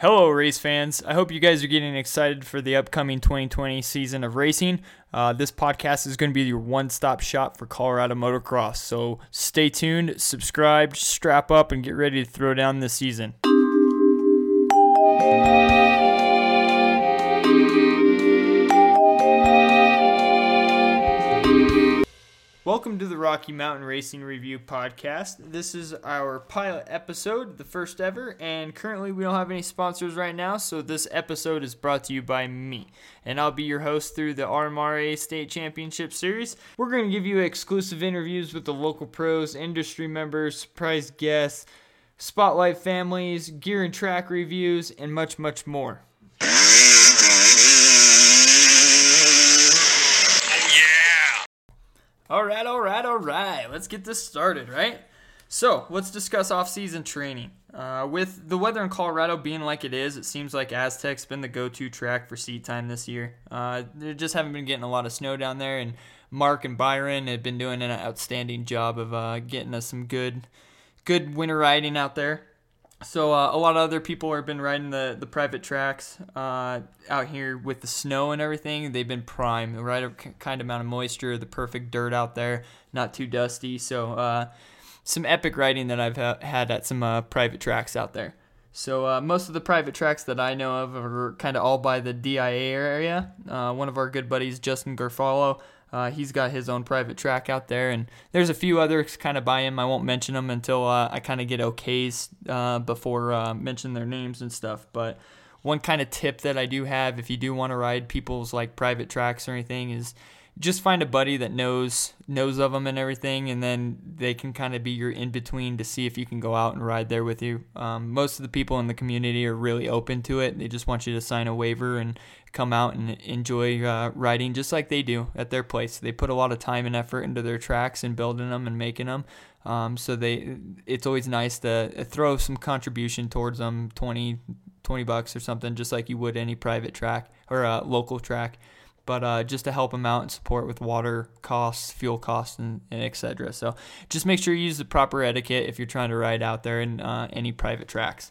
Hello, race fans. I hope you guys are getting excited for the upcoming 2020 season of racing. Uh, this podcast is going to be your one stop shop for Colorado motocross. So stay tuned, subscribe, strap up, and get ready to throw down this season. Welcome to the Rocky Mountain Racing Review podcast. This is our pilot episode, the first ever, and currently we don't have any sponsors right now, so this episode is brought to you by me. And I'll be your host through the RMRA State Championship Series. We're going to give you exclusive interviews with the local pros, industry members, surprise guests, spotlight families, gear and track reviews, and much, much more. All right, all right. Let's get this started, right? So, let's discuss off-season training. Uh, with the weather in Colorado being like it is, it seems like Aztec's been the go-to track for seat time this year. Uh, they just haven't been getting a lot of snow down there, and Mark and Byron have been doing an outstanding job of uh, getting us some good, good winter riding out there. So uh, a lot of other people have been riding the, the private tracks uh, out here with the snow and everything. They've been prime, the right kind of amount of moisture, the perfect dirt out there, not too dusty. So uh, some epic riding that I've ha- had at some uh, private tracks out there. So uh, most of the private tracks that I know of are kind of all by the DIA area. Uh, one of our good buddies, Justin Garfalo, uh, he's got his own private track out there, and there's a few others kind of by him. I won't mention them until uh, I kind of get okays uh, before uh, mention their names and stuff. But one kind of tip that I do have, if you do want to ride people's like private tracks or anything, is just find a buddy that knows knows of them and everything, and then they can kind of be your in between to see if you can go out and ride there with you. Um, most of the people in the community are really open to it. They just want you to sign a waiver and come out and enjoy uh, riding just like they do at their place. They put a lot of time and effort into their tracks and building them and making them. Um, so they, it's always nice to throw some contribution towards them, 20, 20 bucks or something, just like you would any private track or a local track but uh, just to help them out and support with water costs, fuel costs, and, and etc. So just make sure you use the proper etiquette if you're trying to ride out there in uh, any private tracks.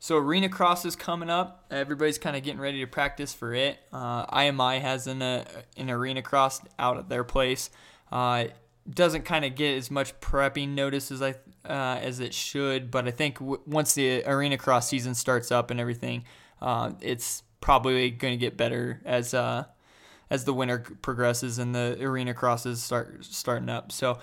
So arena cross is coming up. Everybody's kind of getting ready to practice for it. Uh, IMI has an, uh, an arena cross out at their place. Uh, doesn't kind of get as much prepping notice as I uh, as it should, but I think w- once the arena cross season starts up and everything, uh, it's probably going to get better as uh, as the winter progresses and the arena crosses start starting up. So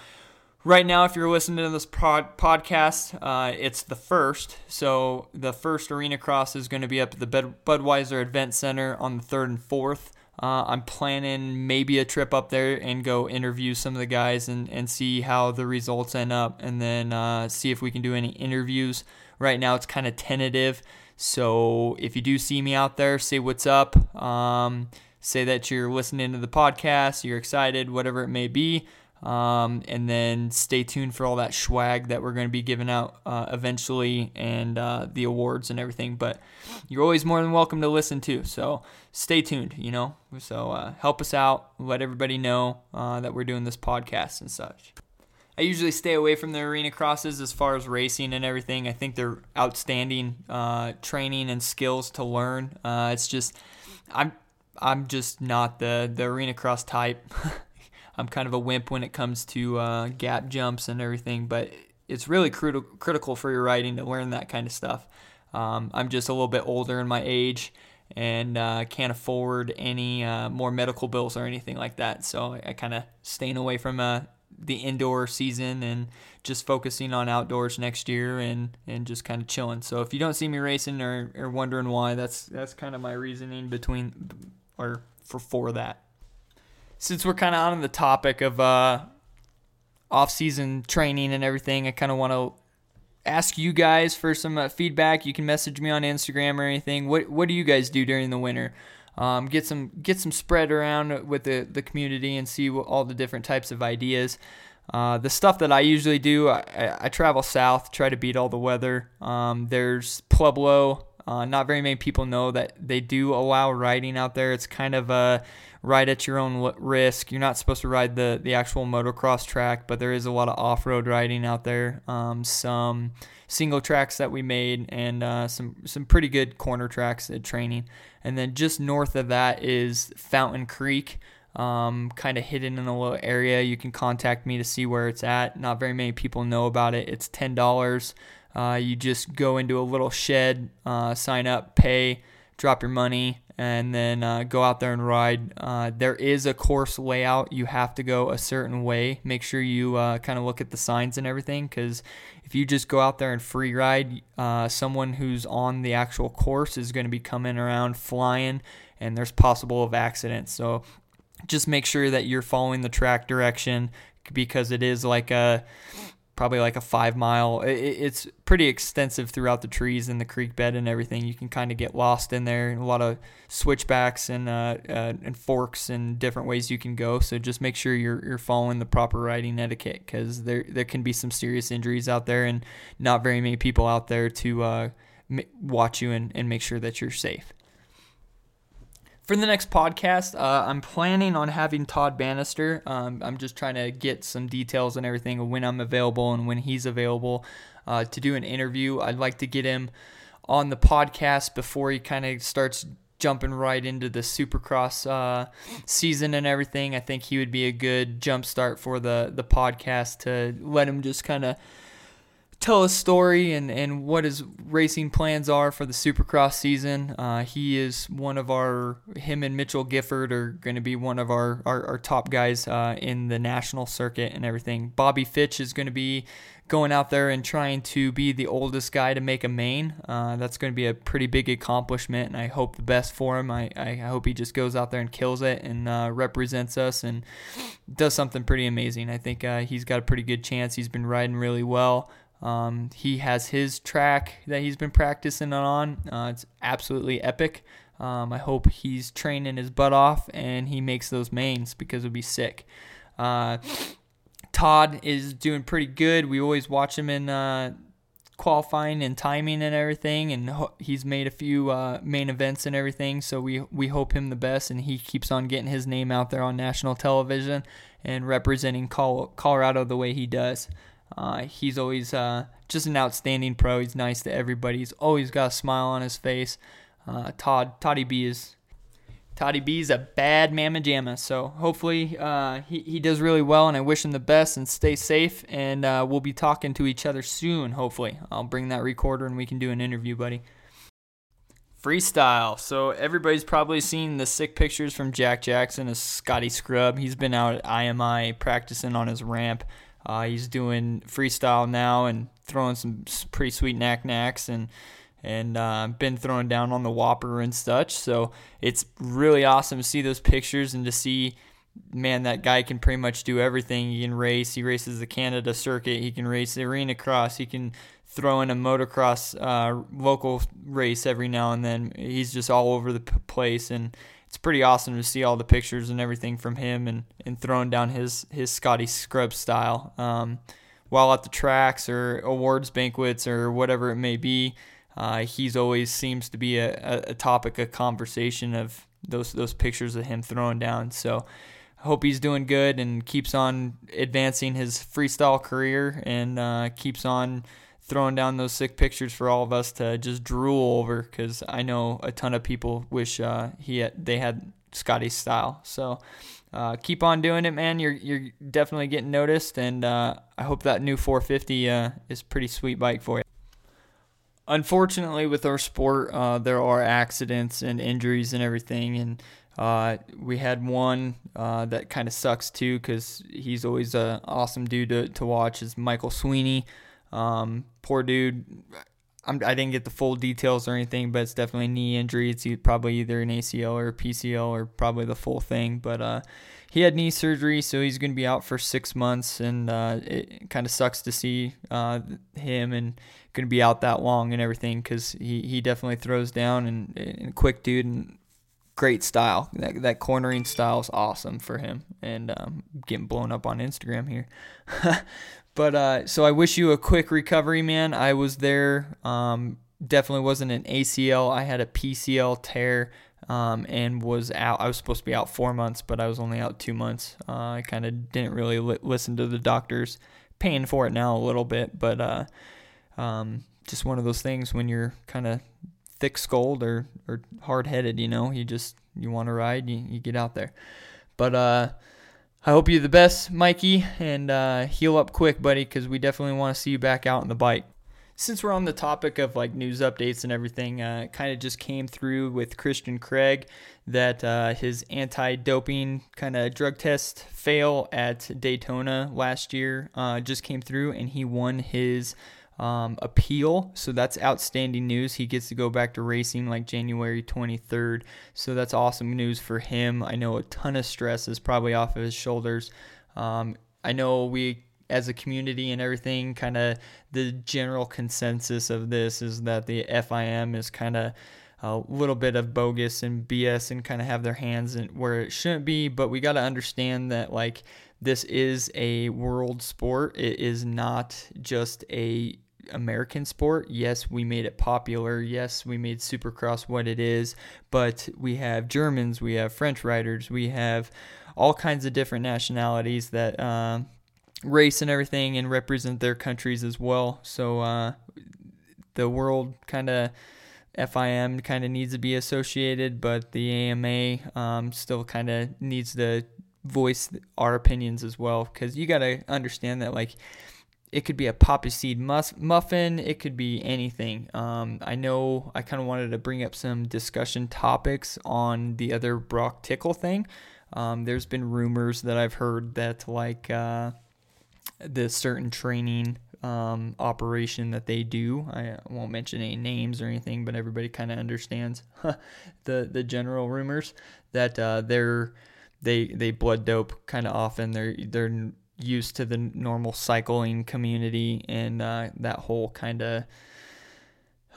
right now, if you're listening to this pod, podcast, uh, it's the first. So the first arena cross is going to be up at the Budweiser Event Center on the third and fourth. Uh, I'm planning maybe a trip up there and go interview some of the guys and, and see how the results end up, and then uh, see if we can do any interviews. Right now, it's kind of tentative. So if you do see me out there, say what's up. Um, say that you're listening to the podcast, you're excited, whatever it may be. Um, and then stay tuned for all that swag that we're going to be giving out uh, eventually and uh, the awards and everything. But you're always more than welcome to listen to. So stay tuned, you know. So uh, help us out, let everybody know uh, that we're doing this podcast and such. I usually stay away from the arena crosses as far as racing and everything. I think they're outstanding uh, training and skills to learn. Uh, it's just, I'm I'm just not the the arena cross type. I'm kind of a wimp when it comes to uh, gap jumps and everything, but it's really crit- critical for your riding to learn that kind of stuff. Um, I'm just a little bit older in my age and uh, can't afford any uh, more medical bills or anything like that. So I, I kind of staying away from uh, the indoor season and just focusing on outdoors next year and, and just kind of chilling. So if you don't see me racing or, or wondering why, that's that's kind of my reasoning between or for for that. Since we're kind of on the topic of uh, off-season training and everything, I kind of want to ask you guys for some uh, feedback. You can message me on Instagram or anything. What what do you guys do during the winter? Um, get some get some spread around with the, the community and see what, all the different types of ideas. Uh, the stuff that I usually do, I, I, travel south, try to beat all the weather. Um, there's Pueblo Uh, not very many people know that they do allow riding out there. It's kind of a ride at your own risk. You're not supposed to ride the, the actual motocross track, but there is a lot of off road riding out there. Um, some single tracks that we made, and uh, some some pretty good corner tracks at training. And then just north of that is Fountain Creek, um, kind of hidden in a little area. You can contact me to see where it's at. Not very many people know about it. It's ten dollars. Uh, you just go into a little shed, uh, sign up, pay, drop your money, and then uh, go out there and ride. Uh, there is a course layout. You have to go a certain way. Make sure you uh, kind of look at the signs and everything because if you just go out there and free ride, uh, someone who's on the actual course is going to be coming around flying and there's possible of accidents. So just make sure that you're following the track direction because it is like a probably like a five mile. it's pretty extensive throughout the trees and the creek bed and everything. You can kind of get lost in there. A lot of switchbacks and uh, uh, and forks and different ways you can go. So just make sure you're you're following the proper riding etiquette because there there can be some serious injuries out there and not very many people out there to uh, watch you and, and make sure that you're safe for the next podcast, uh, I'm planning on having Todd Bannister. Um, I'm just trying to get some details and everything of when I'm available and when he's available uh, to do an interview. I'd like to get him on the podcast before he kind of starts jumping right into the Supercross uh, season and everything. I think he would be a good jump start for the the podcast to let him just kind of tell a story and, and what his racing plans are for the Supercross season. Uh, he is one of our, him and Mitchell Gifford are going to be one of our, our, our top guys uh, in the national circuit and everything. Bobby Fitch is going to be going out there and trying to be the oldest guy to make a main. Uh, that's going to be a pretty big accomplishment, and I hope the best for him. I, I hope he just goes out there and kills it and uh, represents us and does something pretty amazing. I think uh, he's got a pretty good chance. He's been riding really well. Um, he has his track that he's been practicing on. Uh, it's absolutely epic. Um, I hope he's training his butt off and he makes those mains because it would be sick. Uh, Todd is doing pretty good. We always watch him in uh, qualifying and timing and everything, and ho- he's made a few uh, main events and everything. So we we hope him the best, and he keeps on getting his name out there on national television and representing Col- Colorado the way he does. Uh, he's always uh, just an outstanding pro. He's nice to everybody. He's always got a smile on his face. Uh, Todd Toddy B is Toddy B is a bad mamma jamma. So hopefully uh, he he does really well, and I wish him the best and stay safe. And uh, we'll be talking to each other soon. Hopefully, I'll bring that recorder and we can do an interview, buddy. Freestyle. So everybody's probably seen the sick pictures from Jack Jackson as Scotty Scrub. He's been out at IMI practicing on his ramp. Uh, he's doing freestyle now and throwing some pretty sweet nac nacs and and uh, been throwing down on the Whopper and such. So it's really awesome to see those pictures and to see, man, that guy can pretty much do everything. He can race. He races the Canada circuit. He can race the arena cross. He can throw in a motocross uh, local race every now and then. He's just all over the place and it's pretty awesome to see all the pictures and everything from him and, and throwing down his, his Scotty Scrub style. Um, while at the tracks or awards banquets or whatever it may be, uh, he's always seems to be a, a topic of conversation of those those pictures of him throwing down. So I hope he's doing good and keeps on advancing his freestyle career and uh, keeps on throwing down those sick pictures for all of us to just drool over because I know a ton of people wish uh, he had, they had Scotty's style. So uh, keep on doing it, man. You're you're definitely getting noticed, and uh, I hope that new 450 uh, is pretty sweet bike for you. Unfortunately, with our sport, uh, there are accidents and injuries and everything, and uh, we had one that kind of sucks too because he's always an awesome dude to, to watch. Is Michael Sweeney. Um, poor dude. I'm, I did not get the full details or anything, but it's definitely knee injury. It's probably either an ACL or PCL or probably the full thing. But uh, he had knee surgery, so he's going to be out for six months, and uh, it kind of sucks to see uh, him and going to be out that long and everything because he, he definitely throws down and, and quick dude and great style. That that cornering style is awesome for him, and um, getting blown up on Instagram here. But uh, so I wish you a quick recovery, man. I was there um, definitely wasn't an ACL. I had a PCL tear um, and was out. I was supposed to be out four months, but I was only out two months. Uh, I kind of didn't really li- listen to the doctors. Paying for it now a little bit, but uh, um, just one of those things when you're kind of thick skulled or, or hard headed, you know, you just you want to ride, you, you get out there. But uh, I hope you the best, Mikey, and uh, heal up quick, buddy, because we definitely want to see you back out on the bike since we're on the topic of like news updates and everything, uh, kind of just came through with Christian Craig that uh, his anti-doping kind of drug test fail at Daytona last year uh, just came through, and he won his um, appeal. So that's outstanding news. He gets to go back to racing like January 23rd. So that's awesome news for him. I know a ton of stress is probably off of his shoulders. Um, I know we as a community and everything, kind of the general consensus of this is that the FIM is kind of a little bit of bogus and BS and kind of have their hands in where it shouldn't be. But we got to understand that like this is a world sport. It is not just a American sport. Yes, we made it popular. Yes, we made Supercross what it is. But we have Germans, we have French riders, we have all kinds of different nationalities that uh, race and everything and represent their countries as well. So uh, the world kind of FIM kind of needs to be associated, but the AMA um, still kind of needs to voice our opinions as well because you got to understand that like it could be a poppy seed mus- muffin it could be anything. Um, i know i kind of wanted to bring up some discussion topics on the other broc tickle thing. Um, there's been rumors that i've heard that like uh, the certain training um, operation that they do. I won't mention any names or anything, but everybody kind of understands the the general rumors that uh, they're they they blood dope kind of often. They're they're used to the normal cycling community and uh, that whole kind of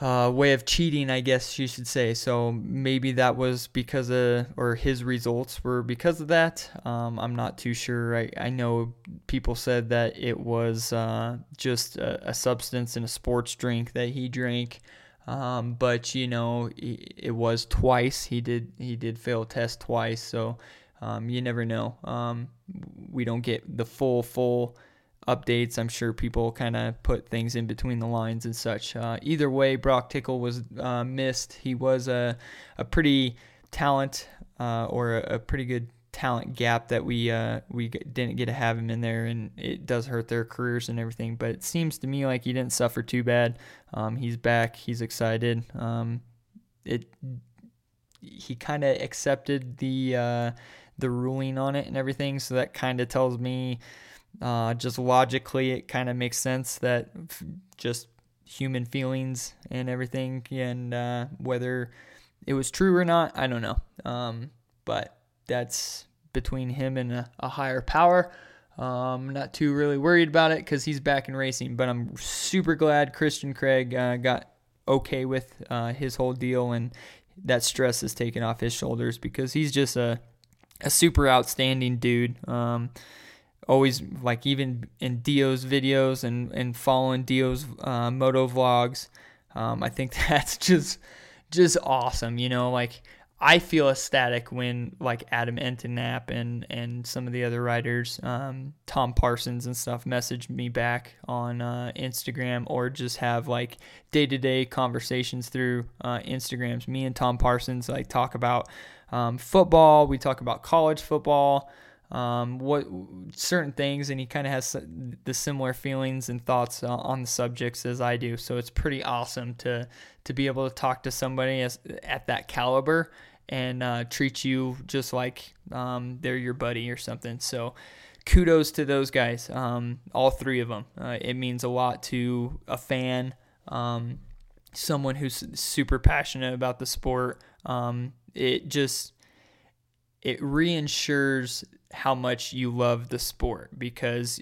uh, way of cheating, I guess you should say. So maybe that was because of, or his results were because of that. Um, I'm not too sure. I, I know people said that it was uh, just a, a, substance in a sports drink that he drank. Um, but you know, it was twice. He did he did fail test twice. So um, you never know. Um, we don't get the full full updates. I'm sure people kind of put things in between the lines and such. Uh, either way, Broc Tickle was uh, missed. He was a, a pretty talent uh, or a, a, pretty good talent gap that we uh, we didn't get to have him in there, and it does hurt their careers and everything. But it seems to me like he didn't suffer too bad. Um, he's back. He's excited. Um, it he kind of accepted the uh, the ruling on it and everything, so that kind of tells me uh, just logically, it kind of makes sense that f- just human feelings and everything, and uh, whether it was true or not, I don't know. Um, but that's between him and a, a higher power. Um, not too really worried about it because he's back in racing, but I'm super glad Christian Craig uh, got okay with uh, his whole deal and that stress is taken off his shoulders because he's just a a super outstanding dude. Um, always like even in Dio's videos and and following Dio's uh, moto vlogs. Um, I think that's just just awesome. You know, like I feel ecstatic when like Adam Enticknap and and some of the other writers, um, Tom Parsons and stuff, message me back on uh, Instagram or just have like day to day conversations through uh, Instagrams. Me and Tom Parsons like talk about um, football. We talk about college football um, what certain things, and he kind of has the similar feelings and thoughts uh, on the subjects as I do. So it's pretty awesome to to be able to talk to somebody as, at that caliber and uh, treat you just like um, they're your buddy or something. So kudos to those guys, um, all three of them. Uh, it means a lot to a fan, um, someone who's super passionate about the sport. Um, it just it reinsures how much you love the sport because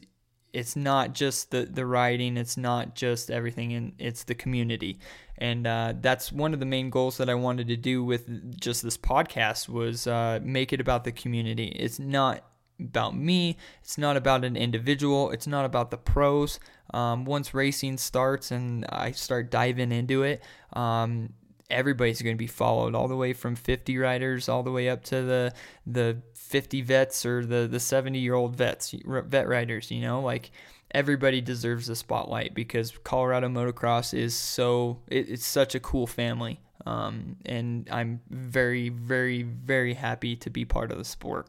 it's not just the, the riding, it's not just everything, and it's the community. And uh, that's one of the main goals that I wanted to do with just this podcast was uh, make it about the community. It's not about me. It's not about an individual. It's not about the pros. Um, once racing starts and I start diving into it, um, everybody's going to be followed all the way from 50 riders all the way up to the the 50 vets or the the 70 year old vets vet riders. You know, like everybody deserves the spotlight because Colorado motocross is so it, it's such a cool family. Um, and I'm very, very, very happy to be part of the sport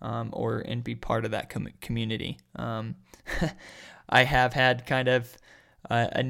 um, or and be part of that com- community. Um, I have had kind of uh, a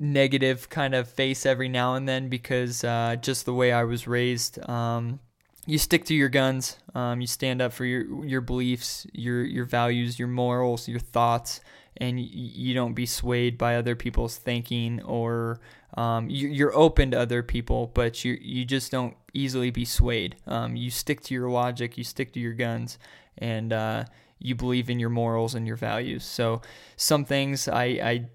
negative kind of face every now and then because uh, just the way I was raised. Um, you stick to your guns. Um, you stand up for your your beliefs, your your values, your morals, your thoughts, and you, you don't be swayed by other people's thinking or um, you, are open to other people, but you you just don't easily be swayed. Um, you stick to your logic, you stick to your guns, and uh, you believe in your morals and your values. So some things I, I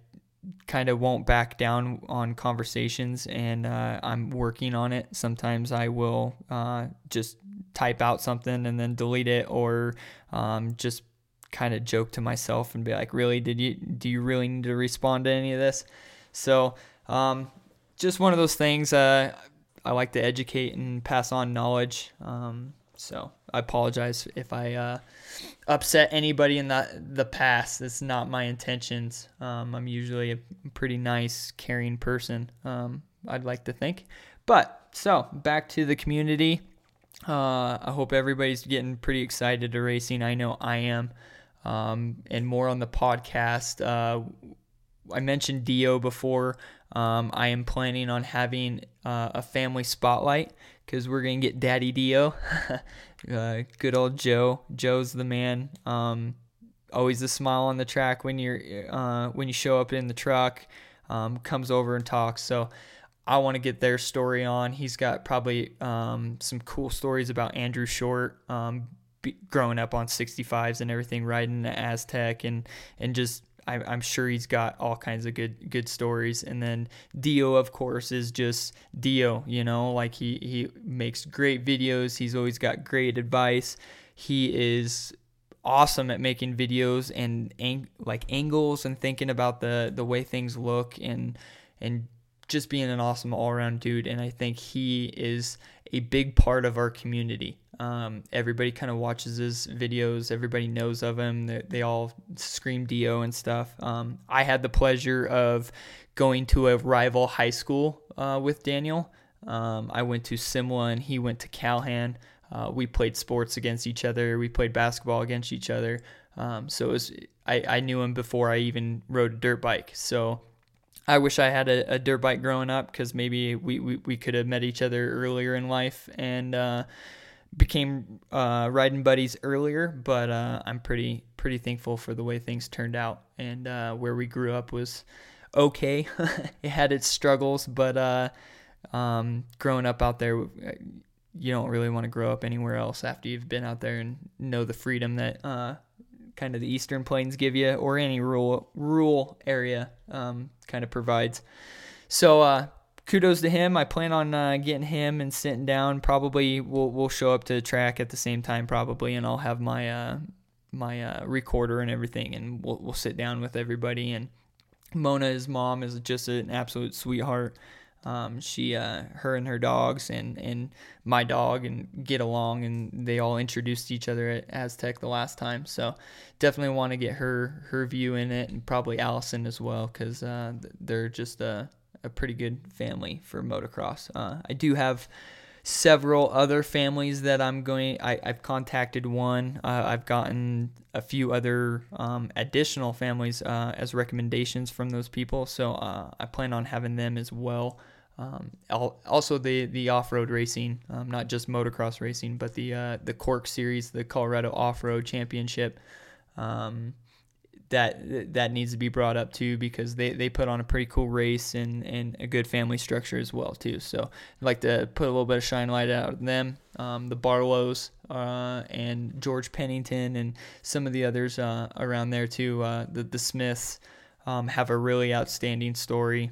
kind of won't back down on conversations, and uh, I'm working on it. Sometimes I will uh, just type out something and then delete it, or um, just kind of joke to myself and be like, "Really? Did you? Do you really need to respond to any of this?" So um, just one of those things. Uh, I like to educate and pass on knowledge. Um, so I apologize if I uh, upset anybody in the the past. That's not my intentions. Um, I'm usually a pretty nice, caring person. Um, I'd like to think. But so back to the community. Uh, I hope everybody's getting pretty excited to racing. I know I am. Um, and more on the podcast. Uh, I mentioned Dio before. Um, I am planning on having uh, a family spotlight because we're gonna get Daddy Dio, uh, good old Joe. Joe's the man. Um, always a smile on the track when you're uh, when you show up in the truck. Um, comes over and talks. So I want to get their story on. He's got probably um, some cool stories about Andrew Short. Um, growing up on 65s and everything, riding the Aztec and and just I, am sure he's got all kinds of good good stories. And then Dio, of course, is just Dio. You know, like he he makes great videos. He's always got great advice. He is awesome at making videos and ang- like angles and thinking about the the way things look and and just being an awesome all around dude. And I think he is a big part of our community. Um, everybody kind of watches his videos. Everybody knows of him. They, they all scream Dio and stuff. Um, I had the pleasure of going to a rival high school uh, with Daniel. Um, I went to Simla and he went to Calhan. Uh, we played sports against each other. We played basketball against each other. Um, so was, I, I knew him before I even rode a dirt bike. So I wish I had a, a dirt bike growing up because maybe we, we, we could have met each other earlier in life and uh, became uh, riding buddies earlier. But uh, I'm pretty pretty thankful for the way things turned out and uh, where we grew up was okay. it had its struggles, but uh, um, growing up out there, you don't really want to grow up anywhere else after you've been out there and know the freedom that uh, kind of the Eastern Plains give you, or any rural rural area um, kind of provides. So uh, kudos to him. I plan on uh, getting him and sitting down. Probably we'll we'll show up to the track at the same time, probably, and I'll have my uh, my uh, recorder and everything, and we'll we'll sit down with everybody. And Mona, his mom, is just an absolute sweetheart. Um, she, uh, her and her dogs and, and my dog and get along and they all introduced each other at Aztec the last time. So definitely want to get her, her view in it and probably Allison as well. Cause, uh, they're just a, a pretty good family for motocross. Uh, I do have several other families that I'm going. I, have contacted one. Uh, I've gotten a few other um, additional families uh, as recommendations from those people. So uh, I plan on having them as well. Um, also, the the off road racing, um, not just motocross racing, but the uh, the CORC Series, the Colorado Off Road Championship. Um, that that needs to be brought up too because they, they put on a pretty cool race and, and a good family structure as well too. So I'd like to put a little bit of shine light out of them, um, the Barlows uh, and George Pennington and some of the others uh, around there too. Uh, the the Smiths um, have a really outstanding story.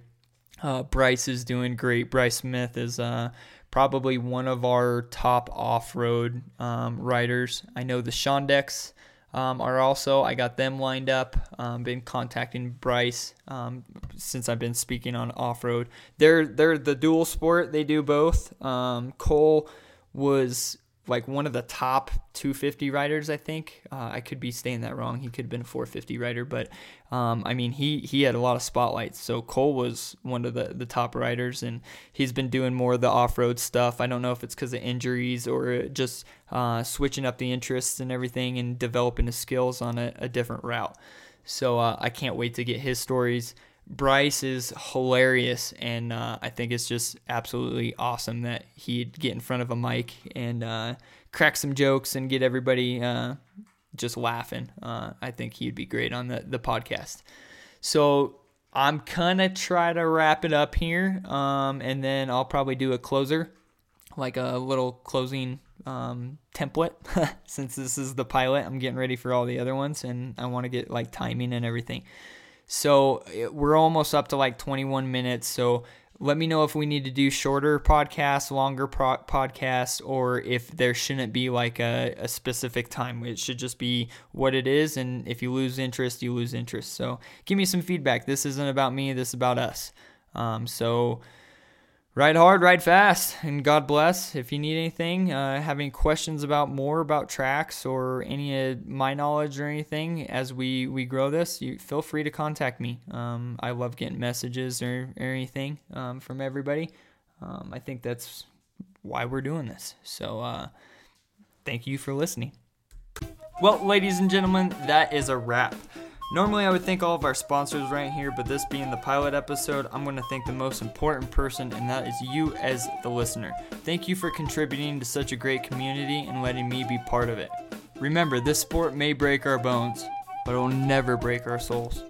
Uh, Bryce is doing great. Bryce Smith is uh, probably one of our top off-road um, riders. I know the Shondex um, are also. I got them lined up. Um, been contacting Bryce um, since I've been speaking on off road. They're they're the dual sport. They do both. Um, Cole was like one of the top 250 riders, I think. Uh, I could be saying that wrong. He could have been a 450 rider, but um, I mean, he he had a lot of spotlights. So Cole was one of the the top riders, and he's been doing more of the off road stuff. I don't know if it's because of injuries or just uh, switching up the interests and everything and developing his skills on a, a different route. So uh, I can't wait to get his stories. Bryce is hilarious, and uh, I think it's just absolutely awesome that he'd get in front of a mic and uh, crack some jokes and get everybody uh, just laughing. Uh, I think he'd be great on the, the podcast. So I'm gonna try to wrap it up here, um, and then I'll probably do a closer, like a little closing um, template. Since this is the pilot, I'm getting ready for all the other ones, and I want to get like timing and everything. So we're almost up to like 21 minutes. So let me know if we need to do shorter podcasts, longer pro- podcasts, or if there shouldn't be like a, a specific time. It should just be what it is. And if you lose interest, you lose interest. So give me some feedback. This isn't about me, this is about us. Um, so ride hard, ride fast, and God bless. If you need anything, uh, have any questions about more about tracks or any of my knowledge or anything as we, we grow this, you feel free to contact me. Um, I love getting messages or, or anything um, from everybody. Um, I think that's why we're doing this. So uh, thank you for listening. Well, ladies and gentlemen, that is a wrap. Normally, I would thank all of our sponsors right here, but this being the pilot episode, I'm going to thank the most important person, and that is you as the listener. Thank you for contributing to such a great community and letting me be part of it. Remember, this sport may break our bones, but it will never break our souls.